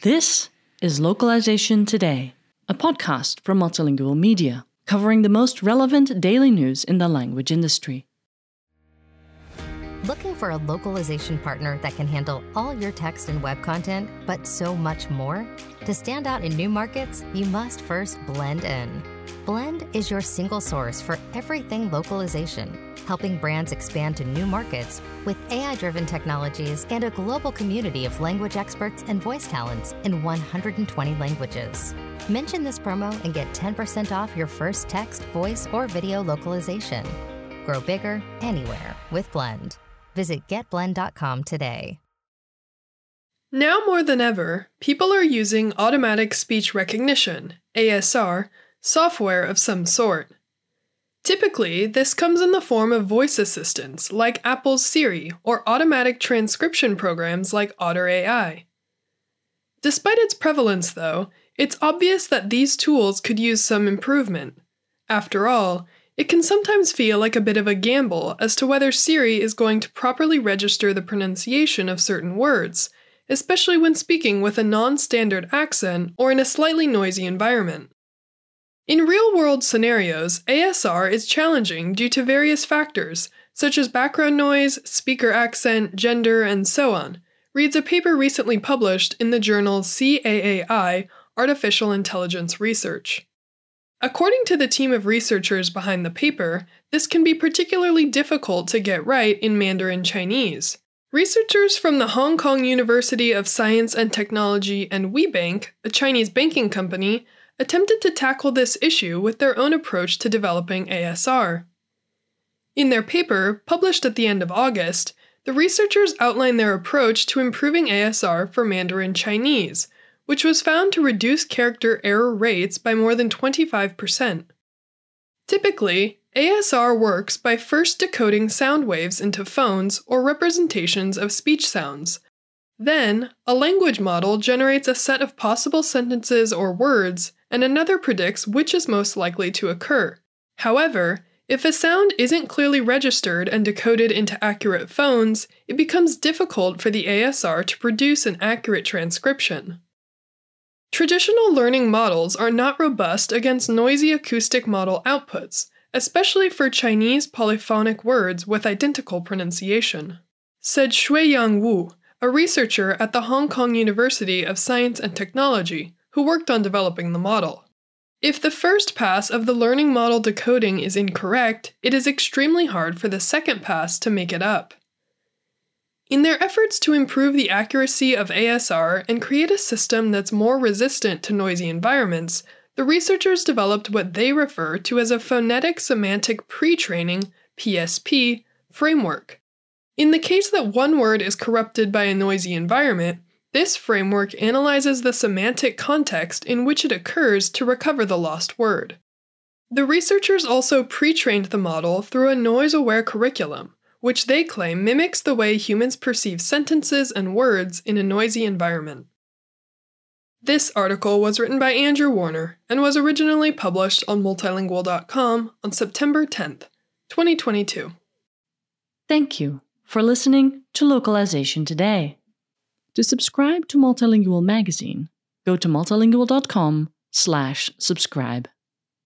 This is Localization Today, a podcast from Multilingual Media, covering the most relevant daily news in the language industry. Looking for a localization partner that can handle all your text and web content, but so much more? To stand out in new markets, you must first blend in. Blend is your single source for everything localization, helping brands expand to new markets with AI driven technologies and a global community of language experts and voice talents in 120 languages. Mention this promo and get 10% off your first text, voice, or video localization. Grow bigger anywhere with Blend. Visit getblend.com today. Now more than ever, people are using automatic speech recognition, ASR, software of some sort. Typically, this comes in the form of voice assistants like Apple's Siri or automatic transcription programs like Otter AI. Despite its prevalence, though, it's obvious that these tools could use some improvement. After all, it can sometimes feel like a bit of a gamble as to whether Siri is going to properly register the pronunciation of certain words, especially when speaking with a non standard accent or in a slightly noisy environment. In real world scenarios, ASR is challenging due to various factors, such as background noise, speaker accent, gender, and so on, reads a paper recently published in the journal CAAI Artificial Intelligence Research. According to the team of researchers behind the paper, this can be particularly difficult to get right in Mandarin Chinese. Researchers from the Hong Kong University of Science and Technology and WeBank, a Chinese banking company, attempted to tackle this issue with their own approach to developing ASR. In their paper, published at the end of August, the researchers outline their approach to improving ASR for Mandarin Chinese, which was found to reduce character error rates by more than 25%. Typically, ASR works by first decoding sound waves into phones or representations of speech sounds. Then, a language model generates a set of possible sentences or words and another predicts which is most likely to occur. However, if a sound isn't clearly registered and decoded into accurate phones, it becomes difficult for the ASR to produce an accurate transcription. Traditional learning models are not robust against noisy acoustic model outputs, especially for Chinese polyphonic words with identical pronunciation, said Xueyang Wu, a researcher at the Hong Kong University of Science and Technology, who worked on developing the model. If the first pass of the learning model decoding is incorrect, it is extremely hard for the second pass to make it up. In their efforts to improve the accuracy of ASR and create a system that's more resistant to noisy environments, the researchers developed what they refer to as a phonetic semantic pre training PSP framework. In the case that one word is corrupted by a noisy environment, this framework analyzes the semantic context in which it occurs to recover the lost word. The researchers also pre trained the model through a noise aware curriculum, which they claim mimics the way humans perceive sentences and words in a noisy environment. This article was written by Andrew Warner and was originally published on multilingual.com on September 10th, 2022. Thank you for listening to Localization Today. To subscribe to Multilingual magazine, go to multilingual.com slash subscribe.